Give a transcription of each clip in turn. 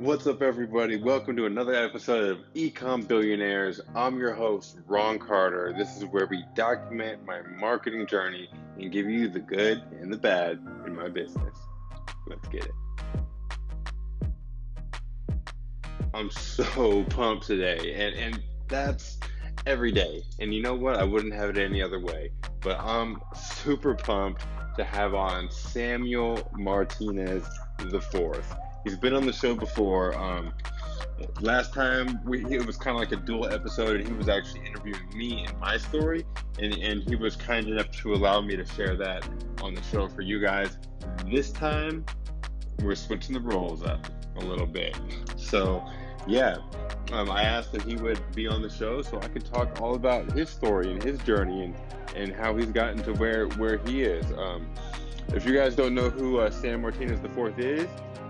What's up, everybody? Welcome to another episode of Ecom Billionaires. I'm your host, Ron Carter. This is where we document my marketing journey and give you the good and the bad in my business. Let's get it. I'm so pumped today, and, and that's every day. And you know what? I wouldn't have it any other way. But I'm super pumped to have on Samuel Martinez the fourth. He's been on the show before. Um, last time we, it was kind of like a dual episode, and he was actually interviewing me and my story, and, and he was kind enough to allow me to share that on the show for you guys. This time, we're switching the roles up a little bit. So, yeah, um, I asked that he would be on the show so I could talk all about his story and his journey and, and how he's gotten to where where he is. Um, if you guys don't know who uh, Sam Martinez IV is,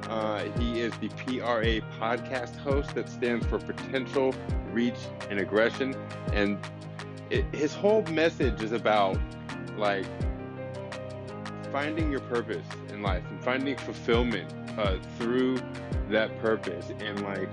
uh, he is the PRA podcast host that stands for Potential, Reach, and Aggression. And it, his whole message is about like finding your purpose in life and finding fulfillment uh, through that purpose and like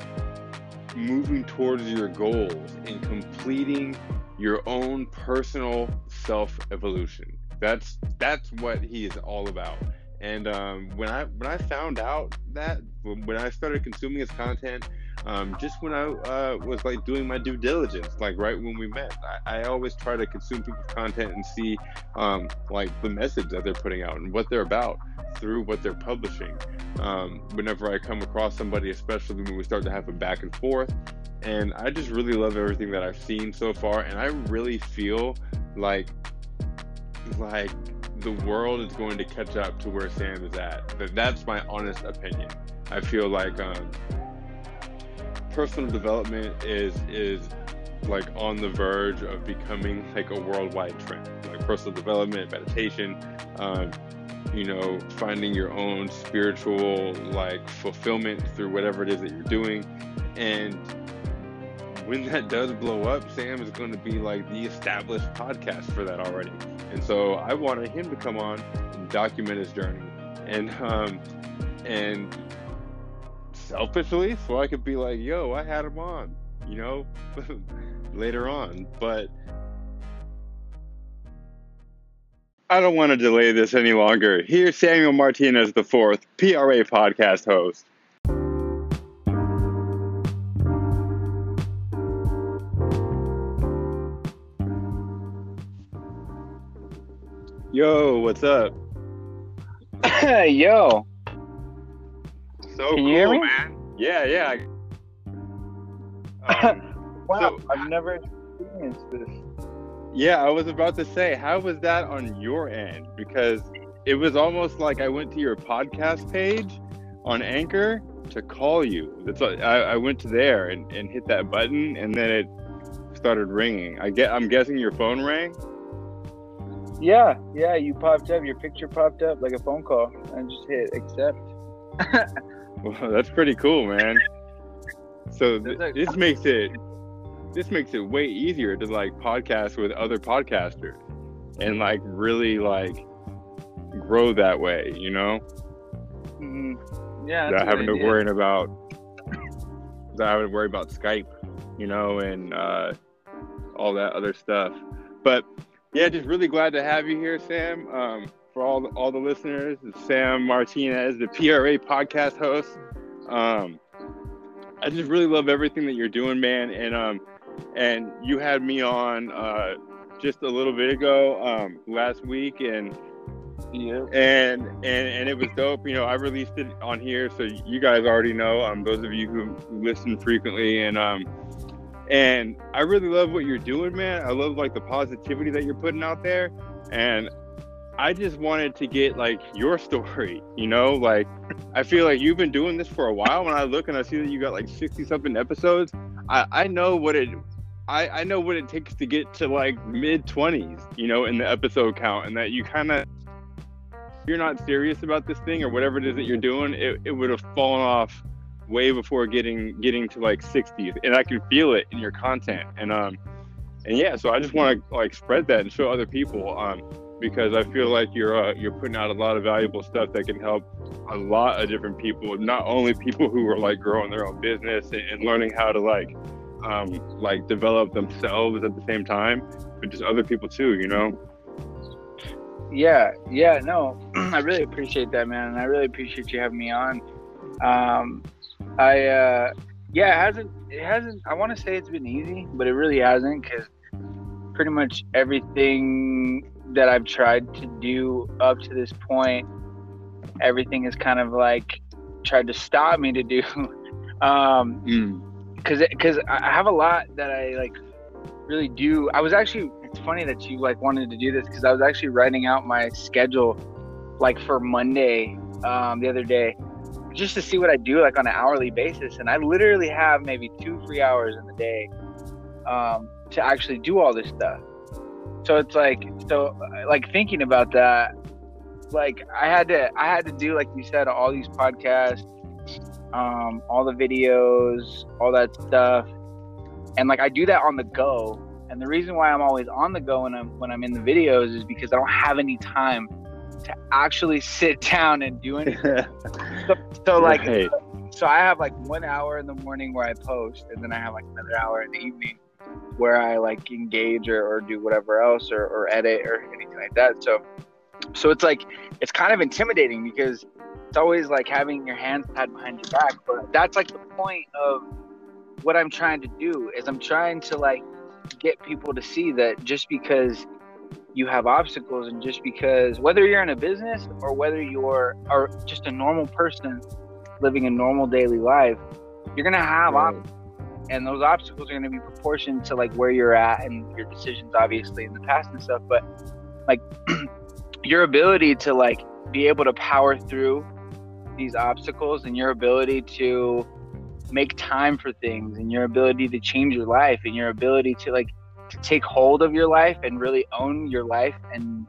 moving towards your goals and completing your own personal self evolution. That's that's what he is all about. And um, when I when I found out that when I started consuming his content, um, just when I uh, was like doing my due diligence, like right when we met, I, I always try to consume people's content and see um, like the message that they're putting out and what they're about through what they're publishing. Um, whenever I come across somebody, especially when we start to have a back and forth, and I just really love everything that I've seen so far, and I really feel like like the world is going to catch up to where Sam is at. That's my honest opinion. I feel like um, personal development is is like on the verge of becoming like a worldwide trend. Like personal development, meditation, um, you know, finding your own spiritual like fulfillment through whatever it is that you're doing, and when that does blow up, Sam is going to be like the established podcast for that already. And so I wanted him to come on and document his journey, and um, and selfishly, so I could be like, "Yo, I had him on," you know, later on. But I don't want to delay this any longer. Here's Samuel Martinez the fourth, PRA podcast host. Yo, what's up? Yo. So Can cool, you man. Yeah, yeah. Um, wow, so- I've never experienced this. yeah, I was about to say, how was that on your end? Because it was almost like I went to your podcast page on Anchor to call you. That's what, I, I went to there and, and hit that button, and then it started ringing. I get, I'm guessing your phone rang. Yeah, yeah, you popped up, your picture popped up like a phone call, and just hit accept. Well, that's pretty cool, man. So th- a- this makes it this makes it way easier to like podcast with other podcasters and like really like grow that way, you know, hmm Yeah, without having to worry about without having to worry about Skype, you know, and uh, all that other stuff. But yeah, just really glad to have you here, Sam. Um, for all the, all the listeners, Sam Martinez, the PRA podcast host. Um, I just really love everything that you're doing, man. And um, and you had me on uh, just a little bit ago um, last week, and Yeah. and and and it was dope. You know, I released it on here, so you guys already know. Um, those of you who listen frequently, and um, and I really love what you're doing, man. I love like the positivity that you're putting out there, and I just wanted to get like your story. You know, like I feel like you've been doing this for a while. When I look and I see that you got like sixty something episodes, I I know what it. I, I know what it takes to get to like mid 20s, you know, in the episode count, and that you kind of you're not serious about this thing or whatever it is that you're doing, it, it would have fallen off way before getting getting to like 60s, and I can feel it in your content. And um, and yeah, so I just want to like spread that and show other people. Um, because I feel like you're uh, you're putting out a lot of valuable stuff that can help a lot of different people, not only people who are like growing their own business and, and learning how to like um, like develop themselves at the same time, but just other people too, you know. Yeah, yeah, no, I really appreciate that, man, and I really appreciate you having me on. Um, I, uh, yeah, it hasn't, it hasn't. I want to say it's been easy, but it really hasn't because pretty much everything that I've tried to do up to this point, everything is kind of like tried to stop me to do. um, Mm. cause, cause I have a lot that I like really do. I was actually, it's funny that you like wanted to do this because I was actually writing out my schedule like for Monday um, the other day just to see what I do like on an hourly basis. And I literally have maybe two, three hours in the day um, to actually do all this stuff. So it's like, so like thinking about that, like I had to, I had to do, like you said, all these podcasts, um, all the videos, all that stuff. And like I do that on the go. And the reason why I'm always on the go when I'm when I'm in the videos is because I don't have any time to actually sit down and do anything. so, so like Right. so I have like one hour in the morning where I post, and then I have like another hour in the evening where I like engage or, or do whatever else or, or edit or anything like that. So so it's like it's kind of intimidating because it's always like having your hands tied behind your back. But that's like the point of what I'm trying to do is I'm trying to like get people to see that just because you have obstacles and just because whether you're in a business or whether you're or just a normal person living a normal daily life, you're gonna have Right. obstacles and those obstacles are to be proportioned to like where you're at and your decisions obviously in the past and stuff but like your ability to like be able to power through these obstacles and your ability to make time for things and your ability to change your life and your ability to like take hold of your life and really own your life and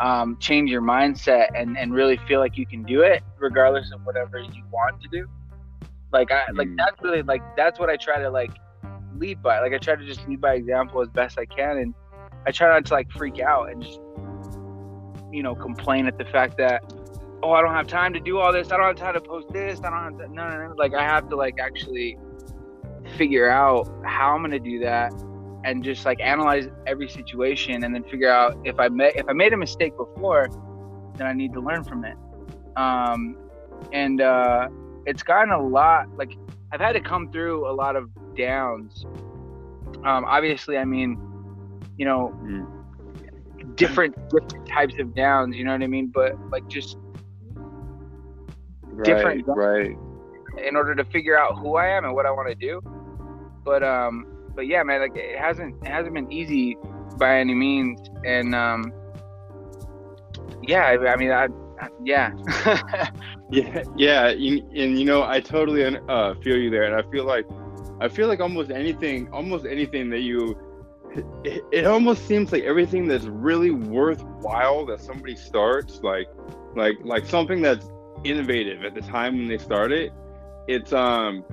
um, change your mindset and, and really feel like you can do it regardless of whatever you want to do. Like i like Mm. that's really like that's what i try to like lead by. Like i try to just lead by example as best i can and i try not to like freak out and just you know complain at the fact that oh i don't have time to do all this. I don't have time to post this. I don't have to no no no. Like i have to like actually figure out how i'm gonna do that and just like analyze every situation and then figure out if i made if i made a mistake before then i need to learn from it um and uh it's gotten a lot like i've had to come through a lot of downs um obviously i mean you know Mm. different different types of downs you know what i mean but like just Right, different- right. in order to figure out who i am and what i want to do but um but yeah man like it hasn't it hasn't been easy by any means. And um yeah i, I mean i, I yeah Yeah, yeah, and you know, I totally uh, feel you there, and I feel like, I feel like almost anything, almost anything that you, it, it almost seems like everything that's really worthwhile that somebody starts, like, like, like something that's innovative at the time when they start it, it's um,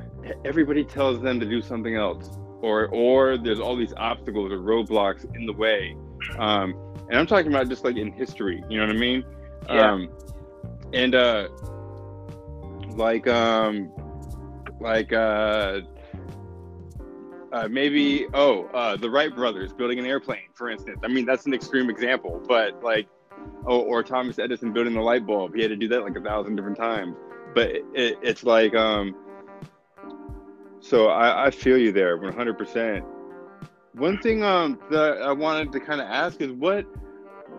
everybody tells them to do something else, or or there's all these obstacles or roadblocks in the way, um, and I'm talking about just like in history, you know what I mean? Yeah. Um, and uh like um like uh uh, maybe oh uh, the Wright brothers building an airplane, for instance. I mean that's an extreme example, but like oh or Thomas Edison building the light bulb. He had to do that like a thousand different times. But it, it, it's like um. So I, I feel you there, one hundred percent. One thing um that I wanted to kind of ask is what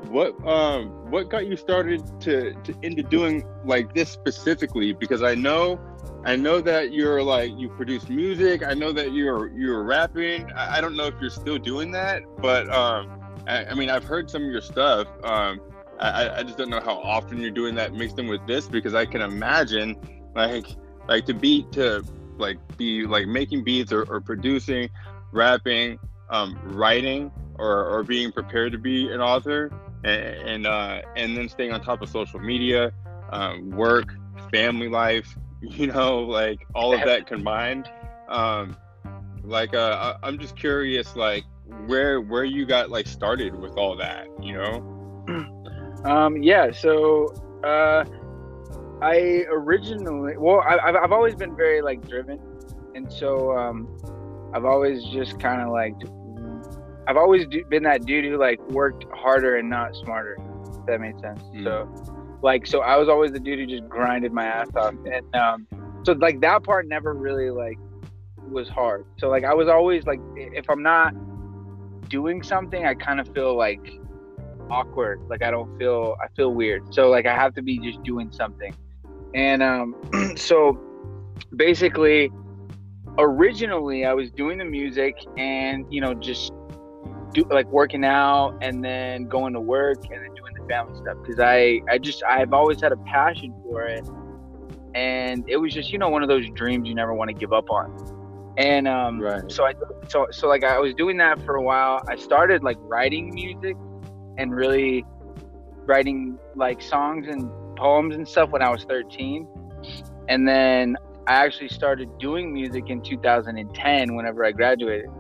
what um what got you started to, to into doing like this specifically? Because i know i know that you're like you produce music i know that you're you're rapping. I, I don't know if you're still doing that but um I, I mean i've heard some of your stuff. Um I, I just don't know how often you're doing that mixed in with this because i can imagine like like to be to like be like making beats or, or producing rapping um writing or, or being prepared to be an author and and, uh, and then staying on top of social media, um, work, family life, you know, like all of that combined. Um, like uh, I- I'm just curious, like where where you got like started with all that, you know? um, yeah. So uh, I originally, well, I, have I've always been very like driven, and so um, I've always just kind of like, I've always do, been that dude who like worked harder and not smarter. If that made sense. Mm. So, like, so I was always the dude who just grinded my ass off, and um, so like that part never really like was hard. So like I was always like, if I'm not doing something, I kind of feel like awkward. Like I don't feel, I feel weird. So like I have to be just doing something. And um, so basically, originally I was doing the music and you know just do like working out and then going to work and then doing the family stuff because I I just I've always had a passion for it and it was just you know one of those dreams you never want to give up on and um, right. so I so so like I was doing that for a while. I started like writing music and really writing like songs and poems and stuff when I was 13, and then I actually started doing music in 2010 whenever I graduated.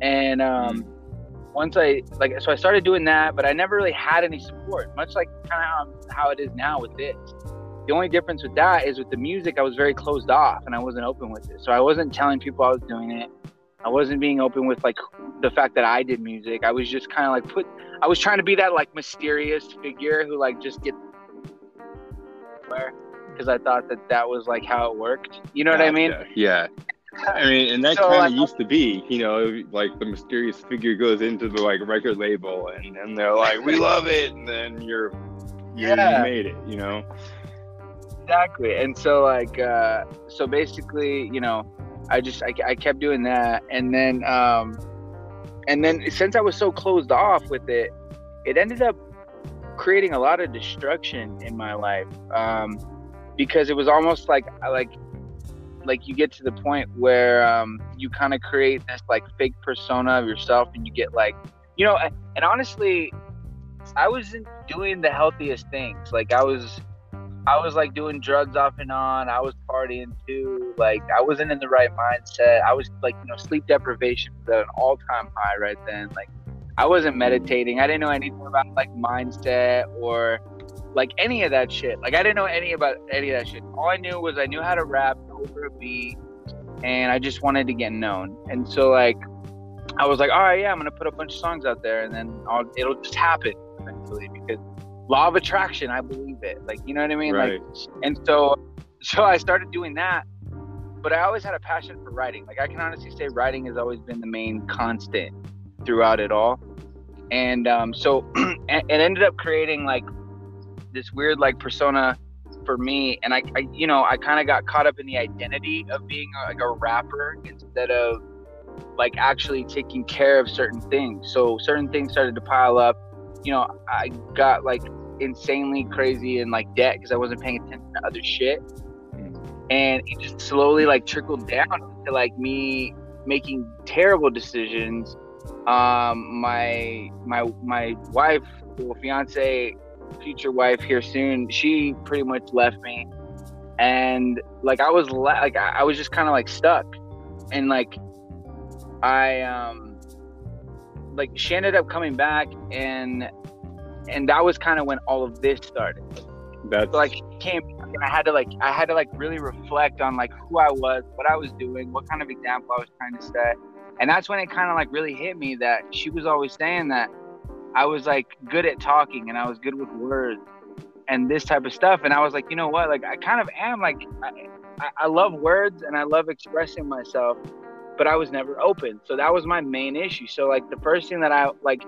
And um, mm. once I like, so I started doing that, but I never really had any support, much like kind of how, how it is now with this. The only difference with that is with the music, I was very closed off and I wasn't open with it. So I wasn't telling people I was doing it. I wasn't being open with like the fact that I did music. I was just kind of like put. I was trying to be that like mysterious figure who like just get where because I thought that that was like how it worked. You know gotcha. what I mean? Yeah. I mean, and that so, kind of like, used to be, you know, like the mysterious figure goes into the like record label, and and they're like, "We love it," and then you're, you're yeah. you made it, you know exactly and so like uh so basically you know i just I, I kept doing that and then um and then since i was so closed off with it it ended up creating a lot of destruction in my life um because it was almost like like like you get to the point where um you kind of create this like fake persona of yourself and you get like you know and honestly i wasn't doing the healthiest things like i was I was like doing drugs off and on. I was partying too. Like I wasn't in the right mindset. I was like, you know, sleep deprivation was at an all time high right then. Like I wasn't meditating. I didn't know anything about like mindset or like any of that shit. Like I didn't know any about any of that shit. All I knew was I knew how to rap over a beat and I just wanted to get known. And so like I was like, all right, yeah, I'm gonna put a bunch of songs out there and then I'll, it'll just happen eventually because law of attraction i believe it like you know what i mean right. like and so so i started doing that but i always had a passion for writing like i can honestly say writing has always been the main constant throughout it all and um, so it ended up creating like this weird like persona for me and i, I you know i kind of got caught up in the identity of being a, like a rapper instead of like actually taking care of certain things so certain things started to pile up you know i got like insanely crazy and like debt because I wasn't paying attention to other shit. And it just slowly like trickled down to like me making terrible decisions. Um, my my my wife, well, fiance, future wife here soon, she pretty much left me, and like I was like I was just kind of like stuck, and like I um like she ended up coming back and and that was kind of when all of this started. That's so, like came and I had to like I had to like really reflect on like who I was, what I was doing, what kind of example I was trying to set. And that's when it kind of like really hit me that she was always saying that I was like good at talking and I was good with words and this type of stuff. And I was like, you know what? Like I kind of am like I, I love words and I love expressing myself, but I was never open. So that was my main issue. So like the first thing that I like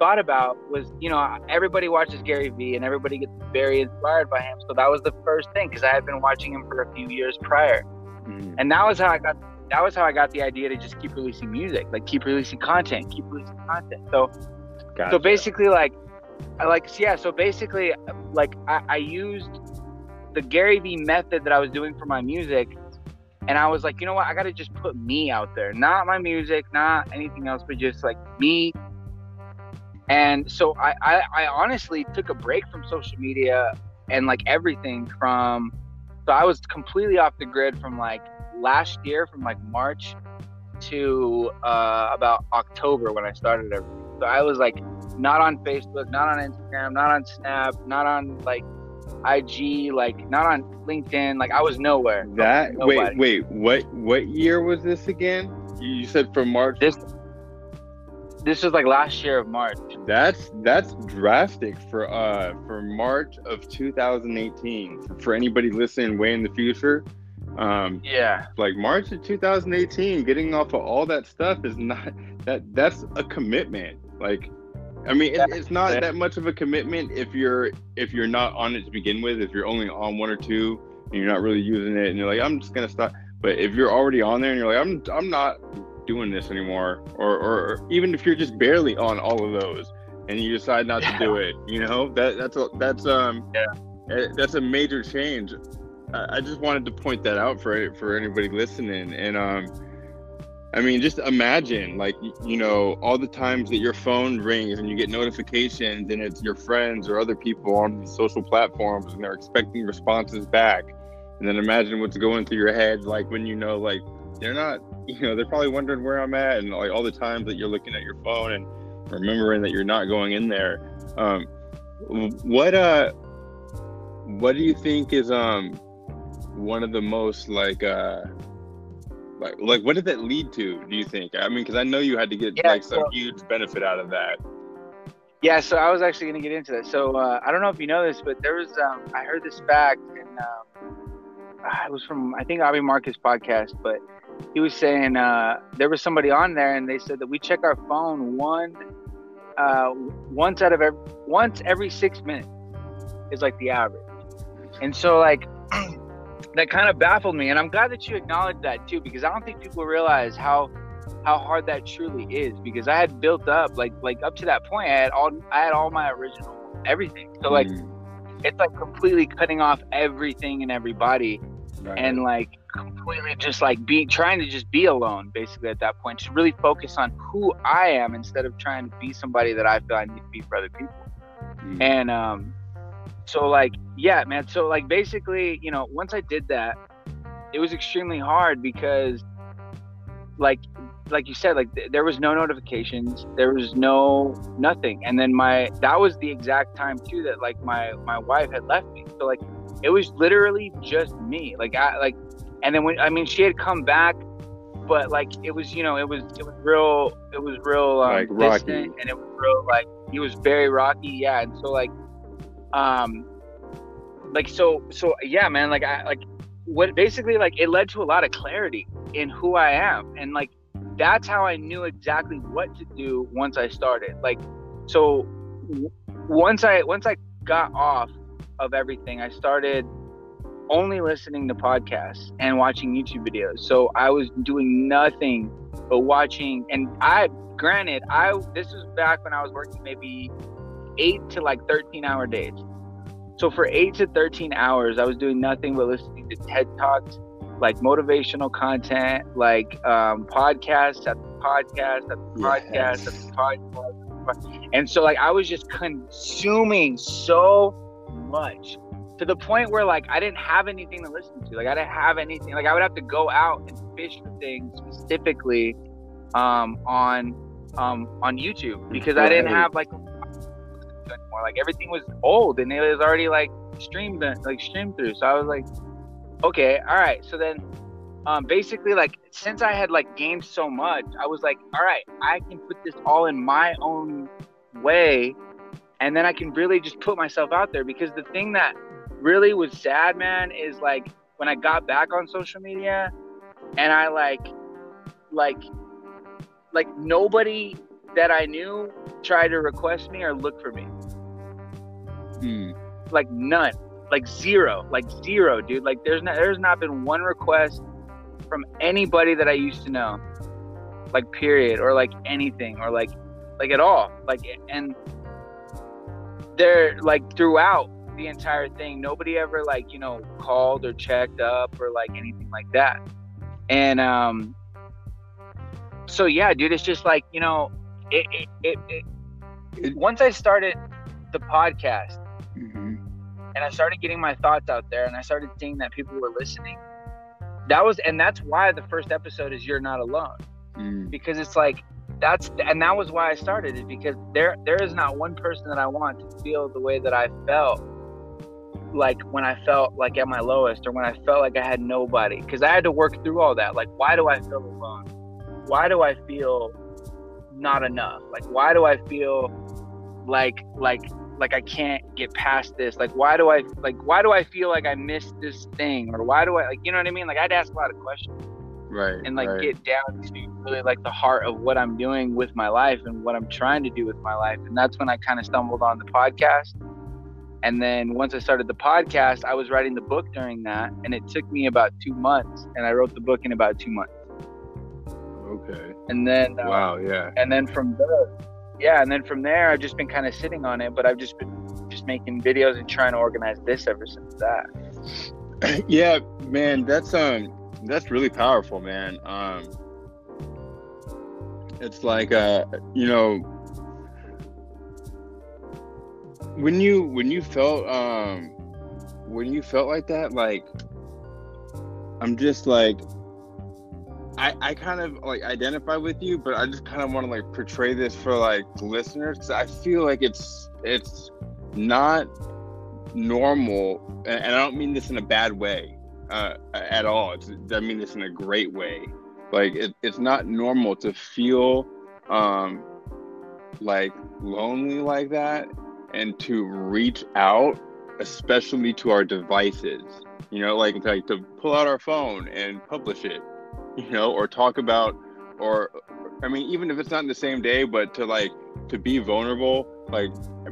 thought about was, you know, everybody watches Gary Vee and everybody gets very inspired by him. So that was the first thing because I had been watching him for a few years prior. Mm. And that was how I got that was how I got the idea to just keep releasing music, like keep releasing content, keep releasing content. So gotcha. so basically like I like yeah, so basically like I, I used the Gary Vee method that I was doing for my music and I was like, you know what, I gotta just put me out there. Not my music, not anything else, but just like me and so I, I, I honestly took a break from social media and like everything from so I was completely off the grid from like last year from like March to uh, about October when I started everything. So I was like not on Facebook, not on Instagram, not on Snap, not on like IG, like not on LinkedIn. Like I was nowhere. That wait, wait, what what year was this again? You said from March. This this was like last year of March. That's that's drastic for uh for March of 2018. For, for anybody listening way in the future, um, Yeah. like March of 2018, getting off of all that stuff is not that that's a commitment. Like, I mean, it, it's not that much of a commitment if you're if you're not on it to begin with. If you're only on one or two and you're not really using it, and you're like, I'm just gonna stop. But if you're already on there and you're like, I'm I'm not doing this anymore, or or, or even if you're just barely on all of those and you decide not to do it, you know, that that's a, that's um Yeah. eh, that's a major change. I just wanted to point that out for for anybody listening, and um, I mean, just imagine like you know all the times that your phone rings and you get notifications, and it's your friends or other people on social platforms, and they're expecting responses back, and then imagine what's going through your head like when you know like they're not, you know, they're probably wondering where I'm at, and like all the times that you're looking at your phone and remembering that you're not going in there. Um, what uh, what do you think is um one of the most like uh like like what did that lead to do you think? I mean because i know you had to get Yeah, like some so- huge benefit out of that. Yeah, so I was actually going to get into that. So uh, I don't know if you know this, but there was um, I heard this fact, and um, ah, it was from I think Aubrey Marcus podcast, but he was saying uh, there was somebody on there, and they said that we check our phone one uh, once out of every once every six minutes is like the average, and so like that kind of baffled me, and I'm glad that you acknowledged that too, because I don't think people realize how how hard that truly is because I had built up like like up to that point I had all I had all my original everything. So like Mm, it's like completely cutting off everything and everybody right. and like completely just like be trying to just be alone basically at that point. To really focus on who I am instead of trying to be somebody that I feel I need to be for other people. Mm, And um so like yeah, man. So like basically, you know, once I did that, it was extremely hard because like like you said, like th- there was no notifications, there was no nothing. And then my that was the exact time too that like my my wife had left me. So like it was literally just me. Like I like and then when I mean she had come back but like it was you know it was it was real it was real um, Like rocky. and it was real like he was very rocky yeah and so like um like so so yeah man like i like what basically like it led to a lot of clarity in who i am. And like that's how i knew exactly what to do once i started. Like so w- once i once i got off of everything i started only listening to podcasts and watching youtube videos. So i was doing nothing but watching. And i granted i this was back when i was working maybe eight to like 13 hour days so for eight to 13 hours, I was doing nothing but listening to TED Talks, like motivational content, like um, podcasts after podcast after podcast Yes. after podcast. And so like I was just consuming so much to the point where like I didn't have anything to listen to. Like I didn't have anything. Like I would have to go out and fish for things specifically um, on um, on YouTube because I didn't have like anymore. Like everything was old and it was already like streamed like streamed through. So I was like, okay, all right. So then um basically like since I had like gained so much, I was like, all right, I can put this all in my own way and then I can really just put myself out there because the thing that really was sad, man, is like when I got back on social media and I like like like nobody that I knew try to request me or look for me. mm, Like none. Like zero. Like zero, dude. Like there's not there's not been one request from anybody that I used to know. Like period. Or like anything. Or like like at all. Like and they're like throughout the entire thing, nobody ever like, you know, called or checked up or like anything like that. And um so yeah, dude, it's just like, you know, it it, it, it once I started the podcast mhm. and I started getting my thoughts out there and I started seeing that people were listening. That was and that's why the first episode is You're Not Alone. Mm, Because it's like that's and that was why I started it because there there is not one person that I want to feel the way that I felt like when I felt like at my lowest or when I felt like I had nobody because I had to work through all that like why do I feel alone why do I feel not enough like why do I feel like like like I can't get past this like why do I like why do I feel like I missed this thing or why do I like you know what I mean like I'd ask a lot of questions right and like right. get down to really like the heart of what I'm doing with my life and what I'm trying to do with my life. And that's when I kind of stumbled on the podcast. And then once I started the podcast, I was writing the book during that, and it took me about two months, and I wrote the book in about two months. okay And then, uh, wow yeah and then from there, yeah, and then from there, I've just been kind of sitting on it, but I've just been just making videos and trying to organize this ever since that. yeah man that's um that's really powerful man um it's like uh you know when you when you felt um when you felt like that like i'm just like i i kind of like identify with you but i just kind of want to like portray this for like listeners because i feel like it's it's not normal and, i don't mean this in a bad way uh, at all. It's, i mean this in a great way. Like it, it's not normal to feel um like lonely like that and to reach out especially to our devices. You know like, like to pull out our phone and publish it you know or talk about or i mean even if it's not in the same day but to like to be vulnerable like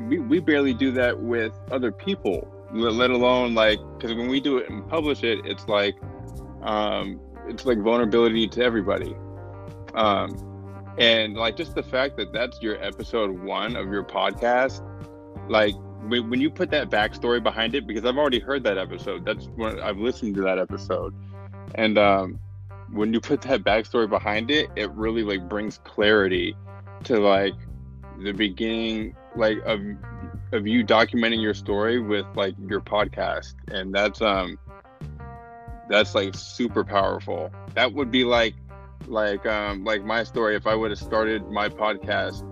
we, we barely do that with other people let, alone like because when we do it and publish it it's like um it's like vulnerability to everybody. Um and like just the fact that that's your episode one of your podcast like when, when you put that backstory behind it because i've already heard that episode that's when i've listened to that episode. And um when you put that backstory behind it it really like brings clarity to like the beginning like of of you documenting your story with like your podcast. And that's um that's like super powerful. That would be like like um like my story if i would have started my podcast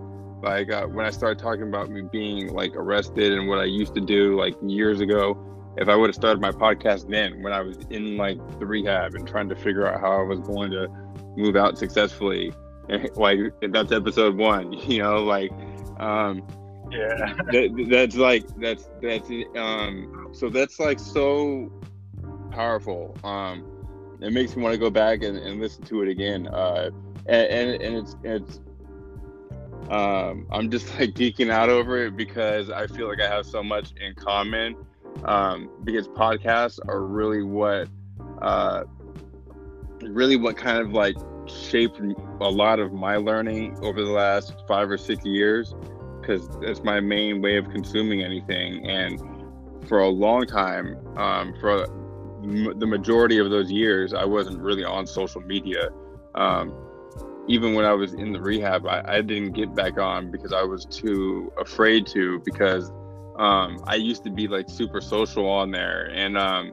like uh, when i started talking about me being like arrested and what i used to do like years ago if i would have started my podcast then when i was in like the rehab and trying to figure out how i was going to move out successfully like that's episode one you know like um Yeah. that, that's like that's that's um so that's like so powerful um it makes me want to go back and, and listen to it again uh and, and and it's it's um i'm just like geeking out over it because i feel like i have so much in common um because podcasts are really what uh really what kind of like shaped a lot of my learning over the last five or six years because it's my main way of consuming anything. And for a long time, um, for the majority of those years, I wasn't really on social media. Um, even when I was in the rehab, I, I, didn't get back on because I was too afraid to. Because um, I used to be like super social on there, and um,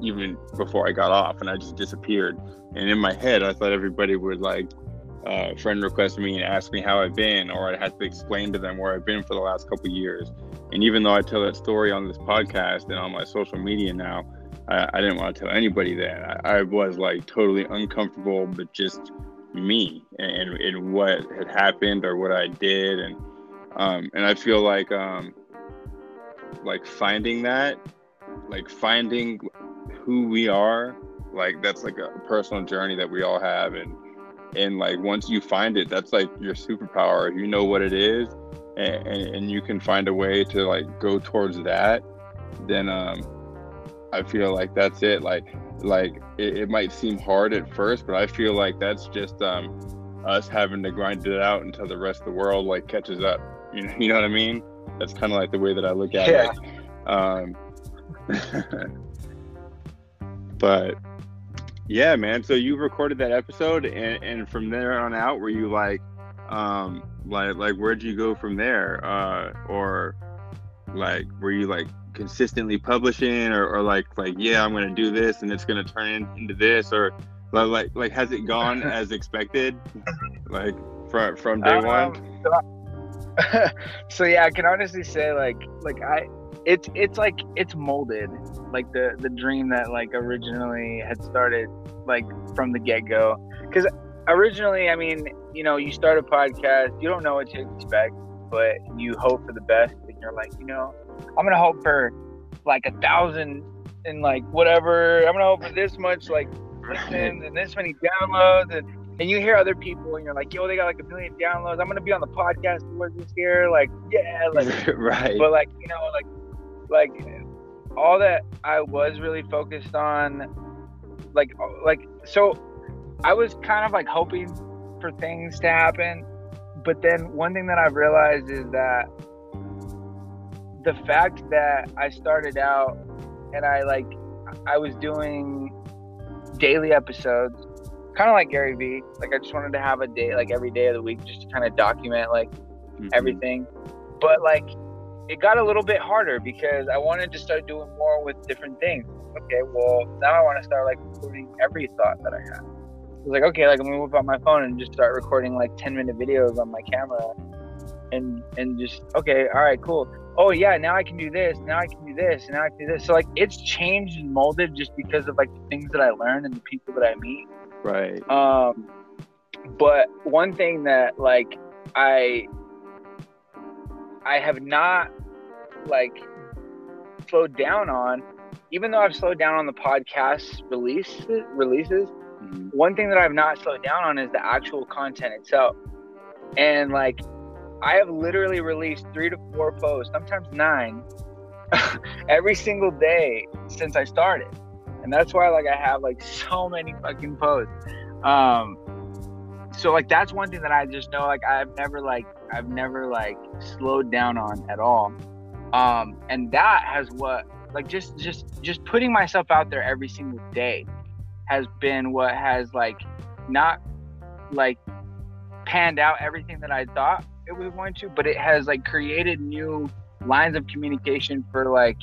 even before I got off, and I just disappeared. And in my head, I thought everybody would like uh, friend request me and ask me how I've been, or I had to explain to them where I've been for the last couple years. And even though I tell that story on this podcast and on my social media now, I, I didn't want to tell anybody that. I, I, was like totally uncomfortable, but just me and, and what had happened or what I did. And, um, and I feel like, um, like finding that, like finding who we are, like that's like a personal journey that we all have. And, and like once you find it that's like your superpower. You know what it is and, and, and, you can find a way to like go towards that then um i feel like that's it. Like like it, it might seem hard at first but i feel like that's just um us having to grind it out until the rest of the world like catches up. You know, you know what i mean that's kind of like the way that i look at yeah. it um but yeah, man. So you recorded that episode, and, and from there on out, were you like, um, like, like, where'd you go from there? Uh, or like, were you like consistently publishing, or, or like, like, yeah, I'm gonna do this, and it's gonna turn into this, or like, like, like has it gone as expected? Like, from from day Um, one? So, yeah, I can honestly say like like I it's it's like it's molded like the the dream that like originally had started like from the get go because originally I mean you know you start a podcast you don't know what to expect but you hope for the best and you're like you know I'm gonna hope for like a thousand and like whatever. I'm gonna hope for this much like listens and this many downloads and and you hear other people and you're like, yo, they got like a million downloads. I'm gonna be on the podcast tour this year. Like, yeah, like right. but like, you know, like like all that I was really focused on like uh, like so I was kind of like hoping for things to happen. But then one thing that I've realized is that the fact that I started out and I like I was doing daily episodes kind of like Gary Vee. Like I just wanted to have a day, like every day of the week, just to kind of document like Mhm. everything. But like it got a little bit harder because I wanted to start doing more with different things. Okay, well now I want to start like recording every thought that I have. I was like, okay, like I'm gonna whip out my phone and just start recording like 10 minute videos on my camera, and and just okay, all right, cool. Oh yeah, now I can do this. Now I can do this. And now I can do this. So like it's changed and molded just because of like the things that I learned and the people that I meet. Right. Um, but one thing that like I I have not like slowed down on, even though I've slowed down on the podcast release releases. Mhm. One thing that I've not slowed down on is the actual content itself. And like I have literally released three to four posts, sometimes nine, every single day since I started. And that's why like I have like so many fucking posts. Um so like that's one thing that I just know like I've never like I've never like slowed down on at all. Um and that has what like just just just putting myself out there every single day has been what has like not like panned out everything that I thought it was going to, but it has like created new lines of communication for like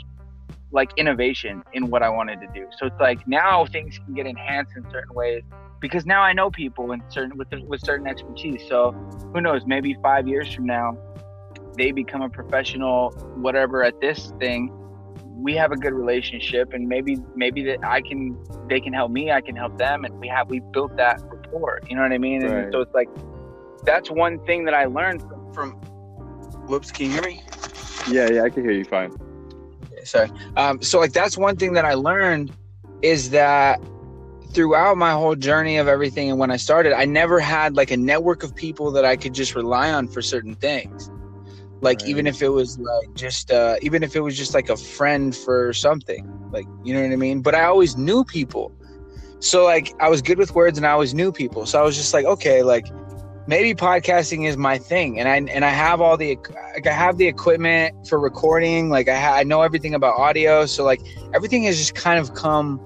like innovation in what I wanted to do. So it's like now things can get enhanced in certain ways because now I know people in certain with with certain expertise. So who knows? Maybe five years from now, they become a professional, whatever at this thing. We have a good relationship, and maybe maybe that I can they can help me, I can help them, and we have we built that rapport. You know what I mean? And so it's like that's one thing that I learned from, from. Whoops! Can you hear me? Yeah, yeah, I can hear you fine. Sorry. Um, so like that's one thing that I learned is that throughout my whole journey of everything and when I started, I never had like a network of people that I could just rely on for certain things. Like Right. even if it was like just uh even if it was just like a friend for something. Like you know what I mean? But I always knew people. So like I was good with words and I always knew people. So I was just like, okay, like maybe podcasting is my thing and I and I have all the like I have the equipment for recording like I ha- I know everything about audio so like everything has just kind of come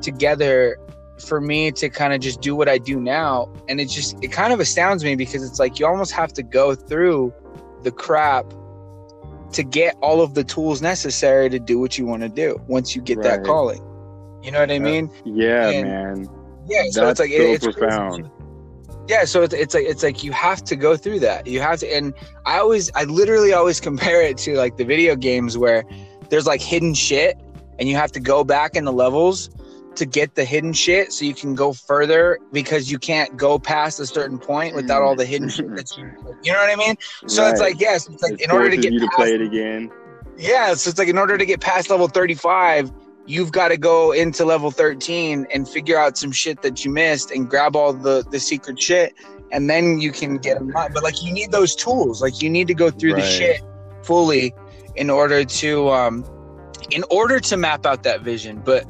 together for me to kind of just do what I do now and it just it kind of astounds me because it's like you almost have to go through the crap to get all of the tools necessary to do what you want to do once you get that calling you know what I mean Yeah, And- man. yeah so That's it's like so it- it's crazy. Yeah so it's, it's like it's like you have to go through that. You have to and i always i literally always compare it to like the video games where there's like hidden shit and you have to go back in the levels to get the hidden shit so you can go further because you can't go past a certain point without all the hidden shit that you you know what i mean? So it's like yes it's like It in order to get you to past, play it again. yeah, so it's like in order to get past level 35, you've got to go into level 13 and figure out some shit that you missed and grab all the the secret shit and then you can get them out. But like you need those tools. Like you need to go through the shit fully in order to um in order to map out that vision. But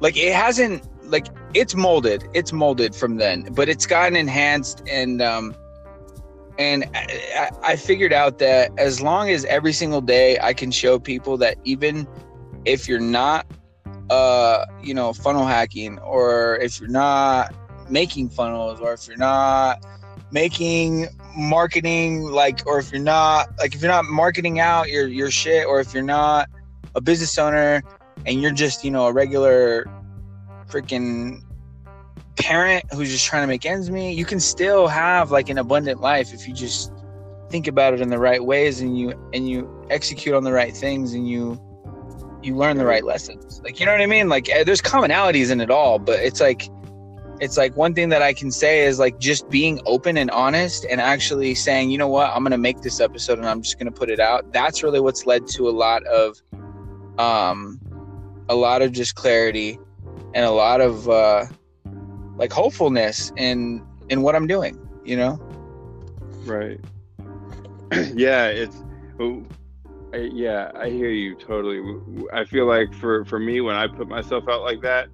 like it hasn't like it's molded. It's molded from then, but it's gotten enhanced and um and I I figured out that as long as every single day I can show people that even if you're not, uh, you know, funnel hacking, or if you're not making funnels, or if you're not making marketing, like, or if you're not like if you're not marketing out your your shit, or if you're not a business owner and you're just you know a regular freaking parent who's just trying to make ends meet. You can still have like an abundant life if you just think about it in the right ways and you and you execute on the right things and you you learn the right lessons. Like you know what I mean? Like eh, there's commonalities in it all, but it's like it's like one thing that I can say is like just being open and honest and actually saying, you know what, I'm gonna make this episode and I'm just gonna put it out. That's really what's led to a lot of um a lot of just clarity and a lot of uh like hopefulness in in what I'm doing, you know? Right. yeah, it's I, yeah, I hear you totally. I feel like for for me when I put myself out like that,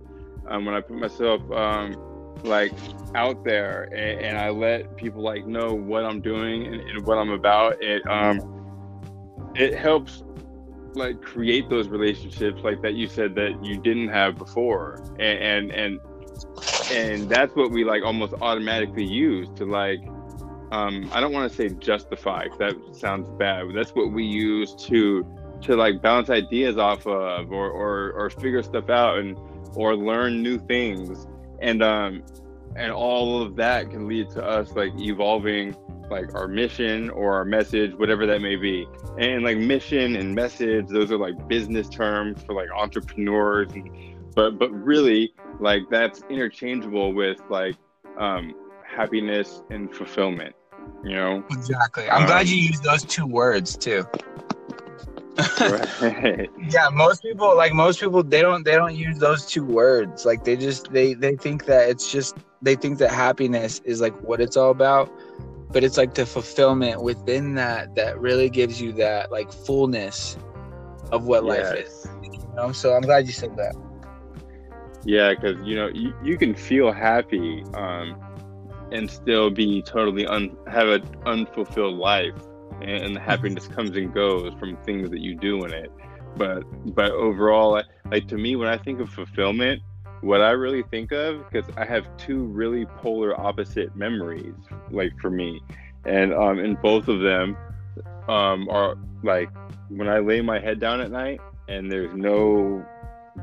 um, when I put myself um, like out there and, and, I let people like know what I'm doing and, and what I'm about, it um, it helps like create those relationships like that you said that you didn't have before, and and and, and that's what we like almost automatically use to like um, I don't want to say justify because that sounds bad, that's what we use to to like bounce ideas off of or or, or figure stuff out and or learn new things. And um and all of that can lead to us like evolving like our mission or our message whatever that may be. And like mission and message those are like business terms for like entrepreneurs and, but but really like that's interchangeable with like um happiness and fulfillment you know? Exactly. I'm um, glad you used those two words too. Right. yeah most people like most people they don't they don't use those two words. Like they just they they think that it's just they think that happiness is like what it's all about but it's like the fulfillment within that that really gives you that like fullness of what yes. life is you know? So i'm glad you said that. Yeah because you know you, you can feel happy um and still be totally un have an unfulfilled life and the happiness comes and goes from things that you do in it. But but overall like to me when i think of fulfillment what i really think of because i have two really polar opposite memories like for me. And um and both of them um are like when i lay my head down at night and there's no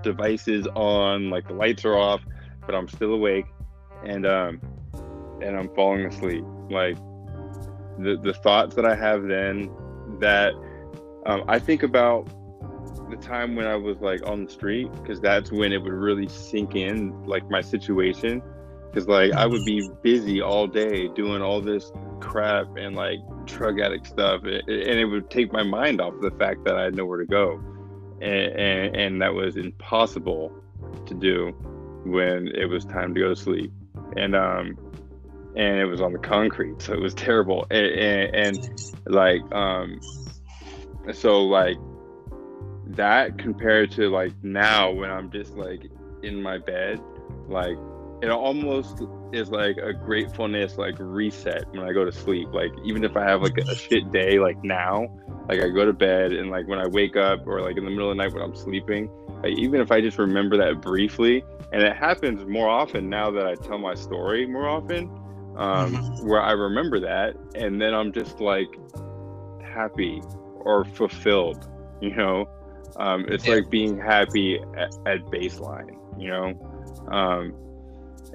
devices on like the lights are off but i'm still awake and um and I'm falling asleep. Like the the thoughts that I have then that um, I think about the time when I was like on the street because that's when it would really sink in like my situation. Because like I would be busy all day doing all this crap and like drug addict stuff and it would take my mind off the fact that I had nowhere to go. And, and, and that was impossible to do when it was time to go to sleep. And um and it was on the concrete, so it was terrible. And, and, and like, um, so like that compared to like now when I'm just like in my bed, like it almost is like a gratefulness like reset when I go to sleep. Like even if I have like a shit day like now, like I go to bed and like when I wake up or like in the middle of the night when I'm sleeping, like even if I just remember that briefly, and it happens more often now that I tell my story more often, um, mm-hmm. where I remember that, and then I'm just like happy or fulfilled. You know, um, it's yeah. like being happy at, at baseline. You know, um,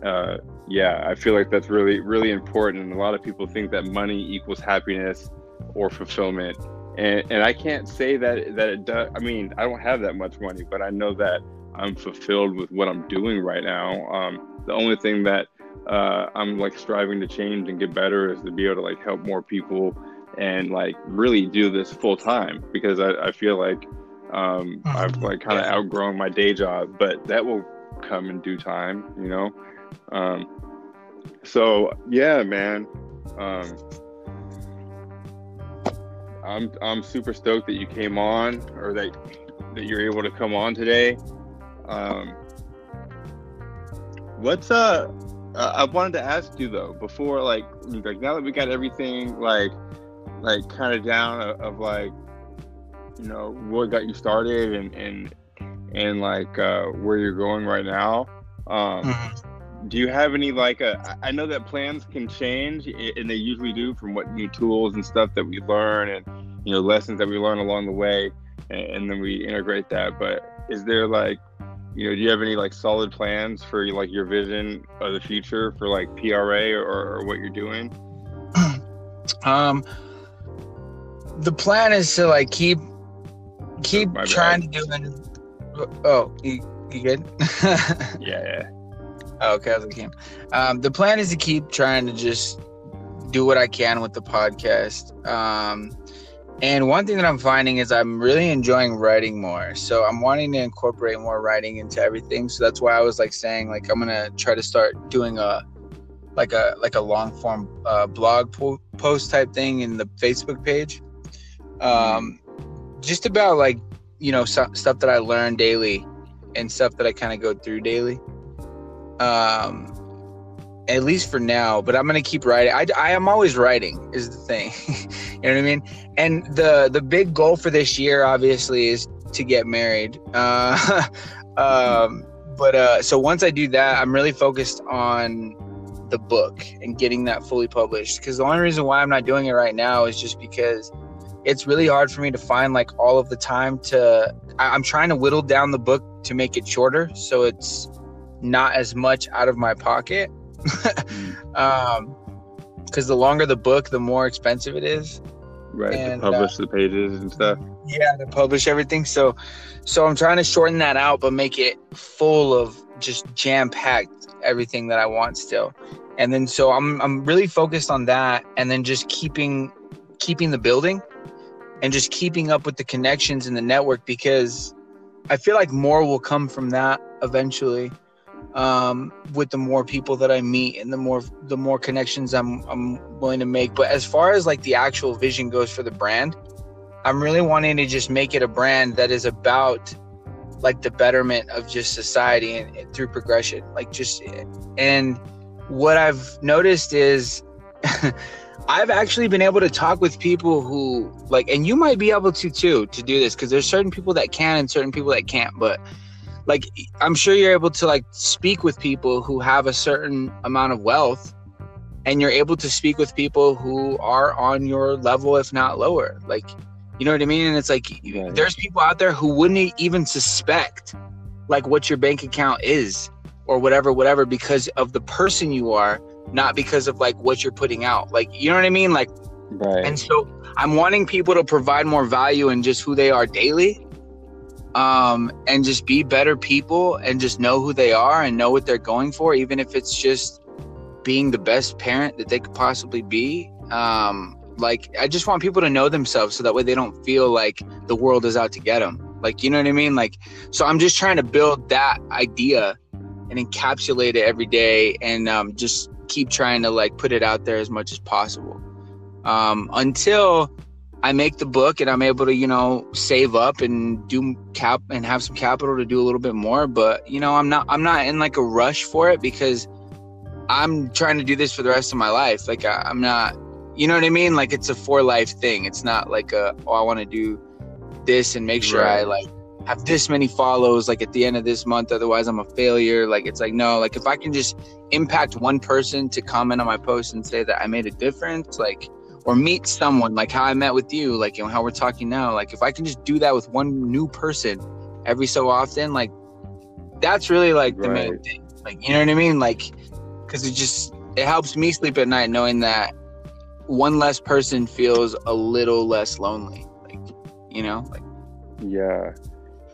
uh, yeah, I feel like that's really really important. And a lot of people think that money equals happiness or fulfillment. And, and I can't say that that it does. I mean, I don't have that much money, but I know that I'm fulfilled with what I'm doing right now. Um, the only thing that uh, I'm like striving to change and get better is to be able to like help more people and like really do this full time because I, I feel like um, mm-hmm. I've like kind of outgrown my day job, but that will come in due time, you know. Um, so yeah, man. Um, I'm I'm super stoked that you came on or that that you're able to come on today. Um, what's uh uh, I wanted to ask you though before, like, like now that we got everything like, like kind of down of, of, like, you know, what got you started and and and like uh, where you're going right now. Um, mm-hmm. Do you have any like a? Uh, I know that plans can change, and they usually do from what new tools and stuff that we learn, and you know lessons that we learn along the way, and, and then we integrate that. But is there like you know, do you have any like solid plans for like your vision of the future for like PRA or, or what you're doing? um, the plan is to like keep keep bad. trying to do it. Oh, you, you good? Yeah, yeah. Oh, okay, I was looking. Um, the plan is to keep trying to just do what I can with the podcast. Um, and one thing that I'm finding is I'm really enjoying writing more. So I'm wanting to incorporate more writing into everything. So that's why I was like saying like I'm gonna try to start doing a like a like a long form uh, blog po- post type thing in the Facebook page. Um, just about like you know stuff that I learn daily and stuff that I kind of go through daily um at least for now but i'm gonna keep writing. I, I am always writing is the thing. You know what i mean? And the the big goal for this year obviously is to get married. Uh um but uh so once i do that i'm really focused on the book and getting that fully published. Because the only reason why i'm not doing it right now is just because it's really hard for me to find like all of the time to I, i'm trying to whittle down the book to make it shorter so it's not as much out of my pocket um because the longer the book the more expensive it is Right. And, to publish the pages and stuff. yeah to publish everything so so i'm trying to shorten that out but make it full of just jam packed everything that i want still and then so i'm i'm really focused on that and then just keeping keeping the building and just keeping up with the connections in the network because i feel like more will come from that eventually um, with the more people that I meet and the more the more connections I'm I'm willing to make. But as far as like the actual vision goes for the brand, I'm really wanting to just make it a brand that is about like the betterment of just society and, and through progression. Like just and what I've noticed is I've actually been able to talk with people who like and you might be able to too to do this because there's certain people that can and certain people that can't but like i'm sure you're able to like speak with people who have a certain amount of wealth and you're able to speak with people who are on your level if not lower like you know what i mean and it's like Yeah. there's people out there who wouldn't even suspect like what your bank account is or whatever whatever because of the person you are not because of like what you're putting out like you know what i mean like Right. and so I'm wanting people to provide more value in just who they are daily. Um, and just be better people and just know who they are and know what they're going for, even if it's just being the best parent that they could possibly be. Um, like I just want people to know themselves so that way they don't feel like the world is out to get them. Like, you know what I mean? Like, so I'm just trying to build that idea and encapsulate it every day and um, just keep trying to like put it out there as much as possible um, until I make the book and I'm able to, you know, save up and do cap and have some capital to do a little bit more. But you know, I'm not I'm not in like a rush for it because I'm trying to do this for the rest of my life. Like I, I'm not, you know what I mean? Like it's a for life thing. It's not like a oh I want to do this and make sure I like have this many follows like at the end of this month otherwise i'm a failure like it's like no like if i can just impact one person to comment on my post and say that i made a difference like or meet someone like how I met with you, like you know, how we're talking now. Like if I can just do that with one new person every so often, like that's really like the main thing. Like you know what I mean? Like because it just it helps me sleep at night knowing that one less person feels a little less lonely. Like you know, like Yeah.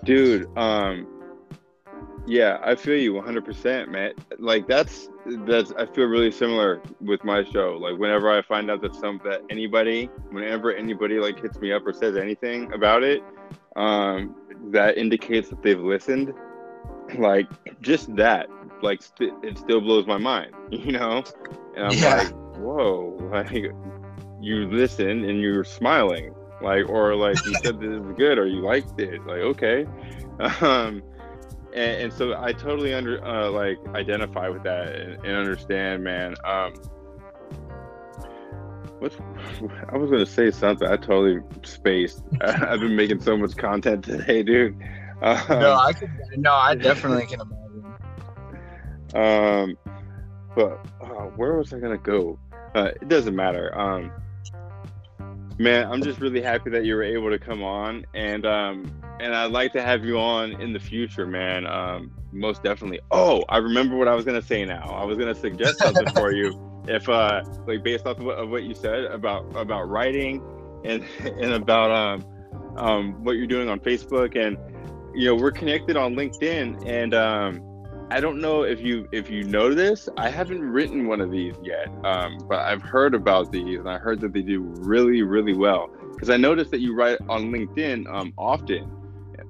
Dude, um yeah, I feel you 100%, man. Like that's that's I feel really similar with my show. Like whenever I find out that some that anybody, whenever anybody like hits me up or says anything about it, um that indicates that they've listened. Like just that, like st- it still blows my mind, you know? And I'm Yeah. like, "Whoa, like you listen and you're smiling." like or like you said this was good or you liked it like okay um and, and so i totally under uh, like identify with that and, and understand man. Um what's i was gonna say something i totally spaced. I, i've been making so much content today dude. Um, no, I can no, I definitely can imagine. um but uh, where was i gonna go? Uh, it doesn't matter. Um man i'm just really happy that you were able to come on and um and I'd like to have you on in the future, man. Um, most definitely. Oh, I remember what I was gonna say now. I was gonna suggest something for you. If uh, like based off of what, of what you said about about writing and and about um um what you're doing on Facebook and you know we're connected on LinkedIn and um I don't know if you if you know this. I haven't written one of these yet, um, but I've heard about these, and I heard that they do really really well. Because I noticed that you write on LinkedIn um, often,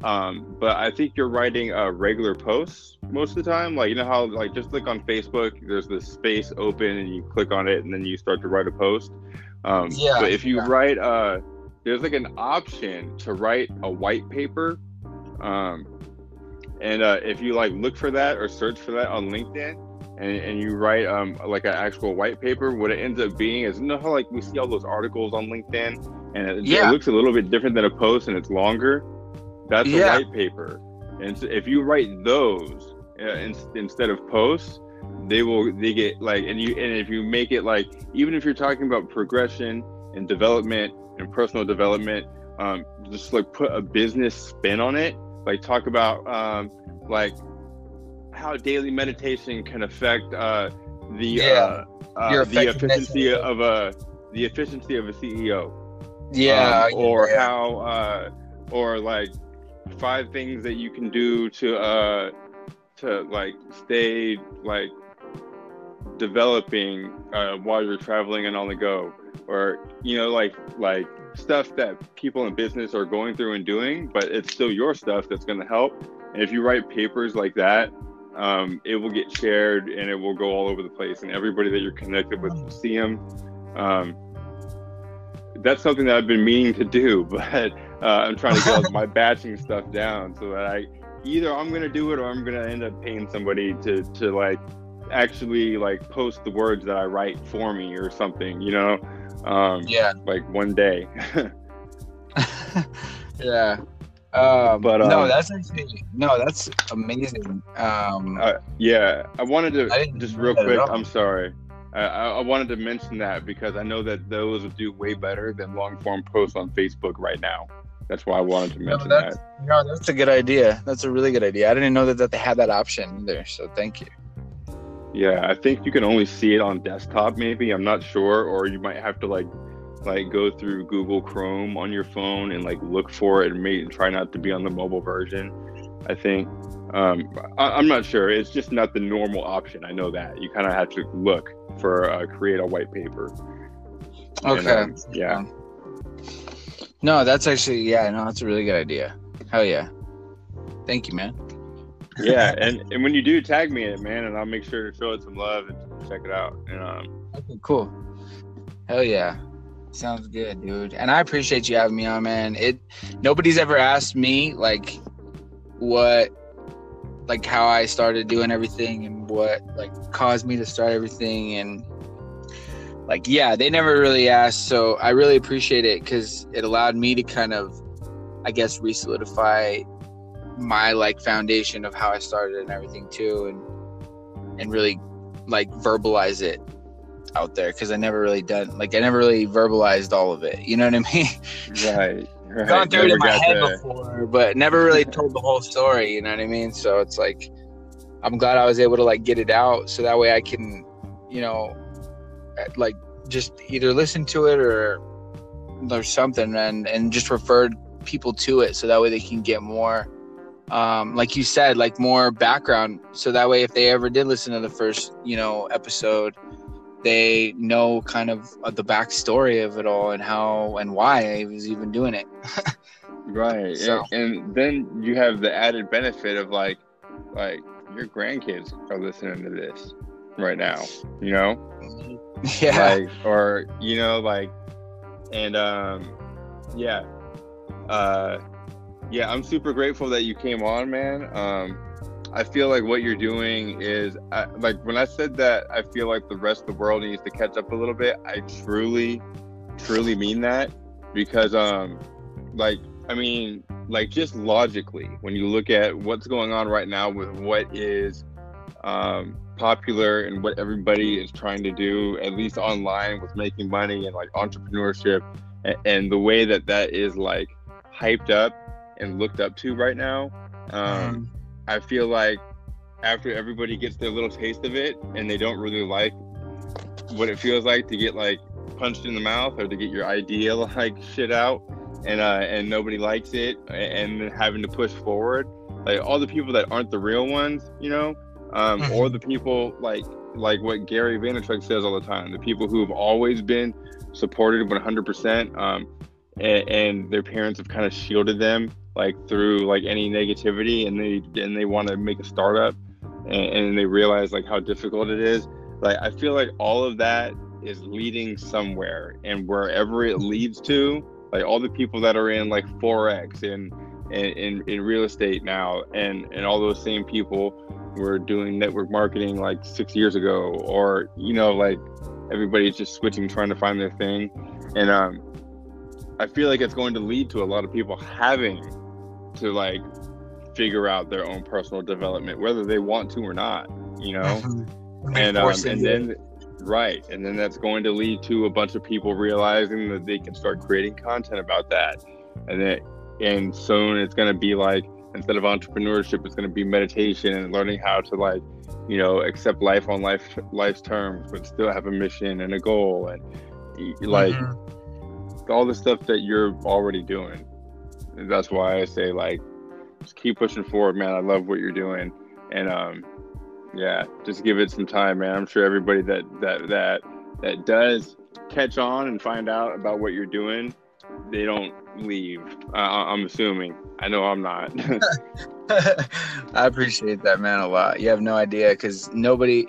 um, but I think you're writing uh, regular posts most of the time. Like you know how like just like on Facebook, there's this space open, and you click on it, and then you start to write a post. Um, yeah. But if you yeah. write, uh, there's like an option to write a white paper. Um, and uh, if you like look for that or search for that on LinkedIn, and, and you write um, like an actual white paper, what it ends up being is you know how like we see all those articles on LinkedIn, and it, yeah. it looks a little bit different than a post, and it's longer. That's yeah. a white paper, and so if you write those uh, in, instead of posts, they will they get like and you and if you make it like even if you're talking about progression and development and personal development, um, just like put a business spin on it like talk about um, like how daily meditation can affect uh, the yeah. uh, uh, the efficiency of a the efficiency of a CEO. Yeah, um, or yeah. how uh, or like five things that you can do to uh to like stay like developing uh, while you're traveling and on the go or you know like like stuff that people in business are going through and doing, but it's still your stuff that's going to help. And if you write papers like that, um, it will get shared and it will go all over the place, and everybody that you're connected with will see them. Um, that's something that I've been meaning to do, but uh, I'm trying to get my batching stuff down so that I either I'm going to do it or I'm going to end up paying somebody to to like actually like post the words that I write for me or something, you know. Um, yeah. Like one day. yeah. Um, but no, um, that's actually no, that's amazing. Um, uh, yeah, I wanted to I just real quick. I'm sorry. I, I, wanted to mention that because I know that those do way better than long form posts on Facebook right now. That's why I wanted to mention no, that. No, that's a good idea. That's a really good idea. I didn't know that, that they had that option either. So thank you. Yeah, I think you can only see it on desktop. Maybe I'm not sure, or you might have to like like go through Google Chrome on your phone and like look for it and may try not to be on the mobile version. I think. Um, I, am not sure. It's just not the normal option. I know that you kind of have to look for uh, create a white paper. Okay. And, um, yeah. No, that's actually yeah. No, that's a really good idea. Hell yeah. Thank you, man yeah, and, and when you do, tag me in it, man, and I'll make sure to show it some love and check it out. And, um, okay, cool. Hell yeah. Sounds good, dude. And I appreciate you having me on, man. It nobody's ever asked me like what like how I started doing everything and what like caused me to start everything and like yeah, they never really asked, so I really appreciate it cuz it allowed me to kind of I guess re-solidify my like foundation of how I started and everything too, and and really like verbalize it out there because I never really done like I never really verbalized all of it. You know what I mean? Right. right. Gone through never it in my head before, but never really told the whole story. You know what I mean? So it's like I'm glad I was able to like get it out so that way I can, you know, like just either listen to it or or something and and just refer people to it so that way they can get more um, like you said, like more background. So that way, if they ever did listen to the first, you know, episode, they know kind of the backstory of it all and how and why I was even doing it. right. So. And, and then you have the added benefit of like, like your grandkids are listening to this right now, you know? Yeah. Like, or, you know, like, and, um, yeah. Uh, yeah, I'm super grateful that you came on, man. Um, I feel like what you're doing is I, like when I said that I feel like the rest of the world needs to catch up a little bit. I truly, truly mean that because, um, like, I mean, like just logically, when you look at what's going on right now with what is um, popular and what everybody is trying to do, at least online with making money and like entrepreneurship, and, and the way that that is like hyped up and looked up to right now. Um, Mm. I feel like after everybody gets their little taste of it and they don't really like what it feels like to get like punched in the mouth or to get your idea like shit out and uh and nobody likes it and having to push forward like all the people that aren't the real ones you know um or the people like like what Gary Vaynerchuk says all the time the people who have always been supported 100% um and, and their parents have kind of shielded them like through like any negativity and they and they want to make a startup and, and they realize like how difficult it is. Like i feel like all of that is leading somewhere and wherever it leads to like all the people that are in like forex and in, in real estate now and and all those same people were doing network marketing like six years ago or you know like everybody's just switching trying to find their thing. And um i feel like it's going to lead to a lot of people having to like figure out their own personal development whether they want to or not you know? And um, and then right and then that's going to lead to a bunch of people realizing that they can start creating content about that. And then and soon it's going to be like instead of entrepreneurship it's going to be meditation and learning how to like you know accept life on life life's terms but still have a mission and a goal and like Mhm. all the stuff that you're already doing. And that's why i say like just keep pushing forward man. I love what you're doing. And um yeah just give it some time man. I'm sure everybody that that that that does catch on and find out about what you're doing they don't leave uh, i'm assuming i know i'm not I appreciate that, man, a lot. You have no idea because nobody,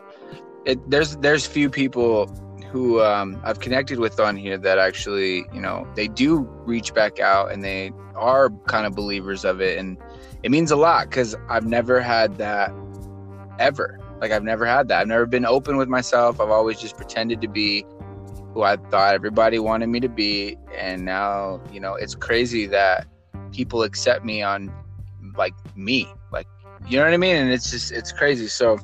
it, there's there's few people who um, I've connected with on here that actually, you know, they do reach back out and they are kind of believers of it, and it means a lot because I've never had that ever. Like I've never had that. I've never been open with myself. I've always just pretended to be who I thought everybody wanted me to be, and now, you know, it's crazy that people accept me on like me. Like you know what i mean? And it's just it's crazy. So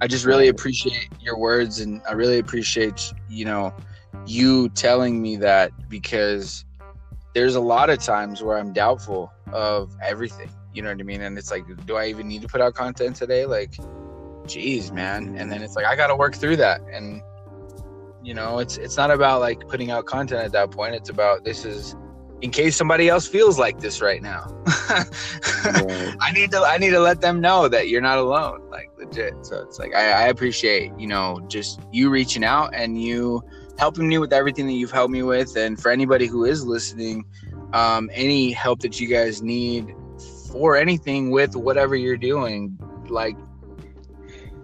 i just really appreciate your words and i really appreciate you know you telling me that because there's a lot of times where i'm doubtful of everything. You know what i mean? And it's like do i even need to put out content today? Like geez man. And then it's like i gotta work through that. And you know it's it's not about like putting out content at that point it's about this is in case somebody else feels like this right now Right. I need to I need to let them know that you're not alone, like legit. So it's like I, I appreciate you know just you reaching out and you helping me with everything that you've helped me with, and for anybody who is listening, um, any help that you guys need for anything with whatever you're doing, like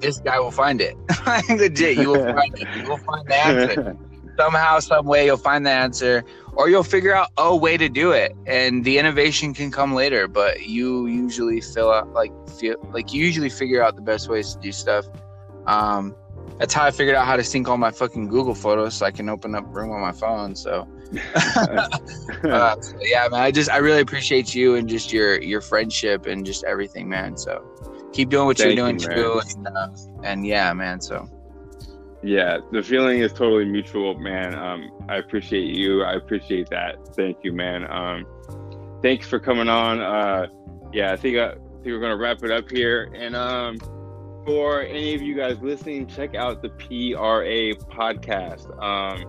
this guy will find it. legit, you will find it. You will find the answer somehow, some way, you'll find the answer, or you'll figure out a way to do it, and the innovation can come later. But you usually fill out like feel like you usually figure out the best ways to do stuff. Um, that's how I figured out how to sync all my fucking Google photos so I can open up Room on my phone. So, uh, so yeah, man, I just I really appreciate you and just your your friendship and just everything, man. So keep doing what Thank you're doing you, too, and, uh, and yeah, man. So. Yeah, the feeling is totally mutual, man. Um, I appreciate you. I appreciate that. Thank you, man. Um, thanks for coming on. Uh, yeah, I think I think we're gonna wrap it up here. And um, for any of you guys listening, check out the PRA podcast. Um,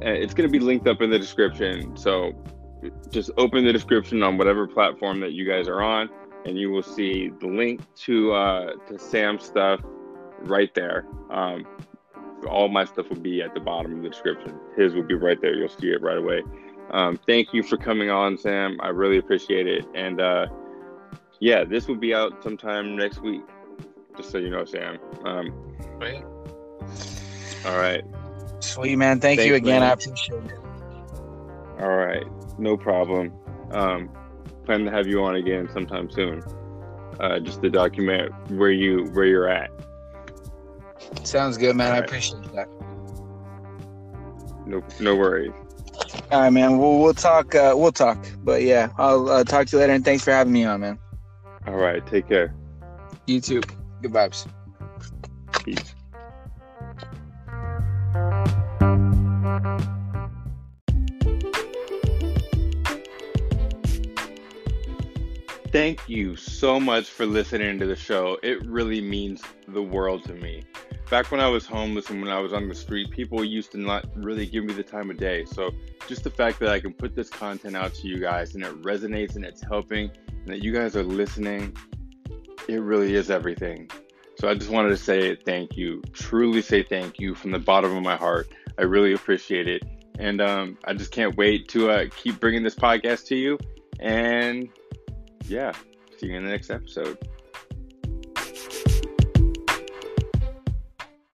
it's gonna be linked up in the description. So just open the description on whatever platform that you guys are on, and you will see the link to uh, to Sam's stuff right there. Um, all my stuff will be at the bottom of the description. His will be right there. You'll see it right away. Um, thank you for coming on, Sam. I really appreciate it. And uh, yeah, this will be out sometime next week. Just so you know, Sam. Um, Sweet. all right. Sweet man, thank you again. man. I appreciate it. All right. No problem. Um, plan to have you on again sometime soon. Uh, just to document where you where you're at. Sounds good, man. I appreciate that. No no worries. All right, man. We'll we'll talk. Uh, we'll talk. But yeah, I'll uh, talk to you later. And thanks for having me on, man. All right. Take care. You too. Good vibes. Peace. Thank you so much for listening to the show. It really means the world to me. Back when I was homeless and when I was on the street, people used to not really give me the time of day. So, just the fact that I can put this content out to you guys and it resonates and it's helping and that you guys are listening, it really is everything. So, I just wanted to say thank you, truly say thank you from the bottom of my heart. I really appreciate it. And um, I just can't wait to uh, keep bringing this podcast to you. And yeah, see you in the next episode.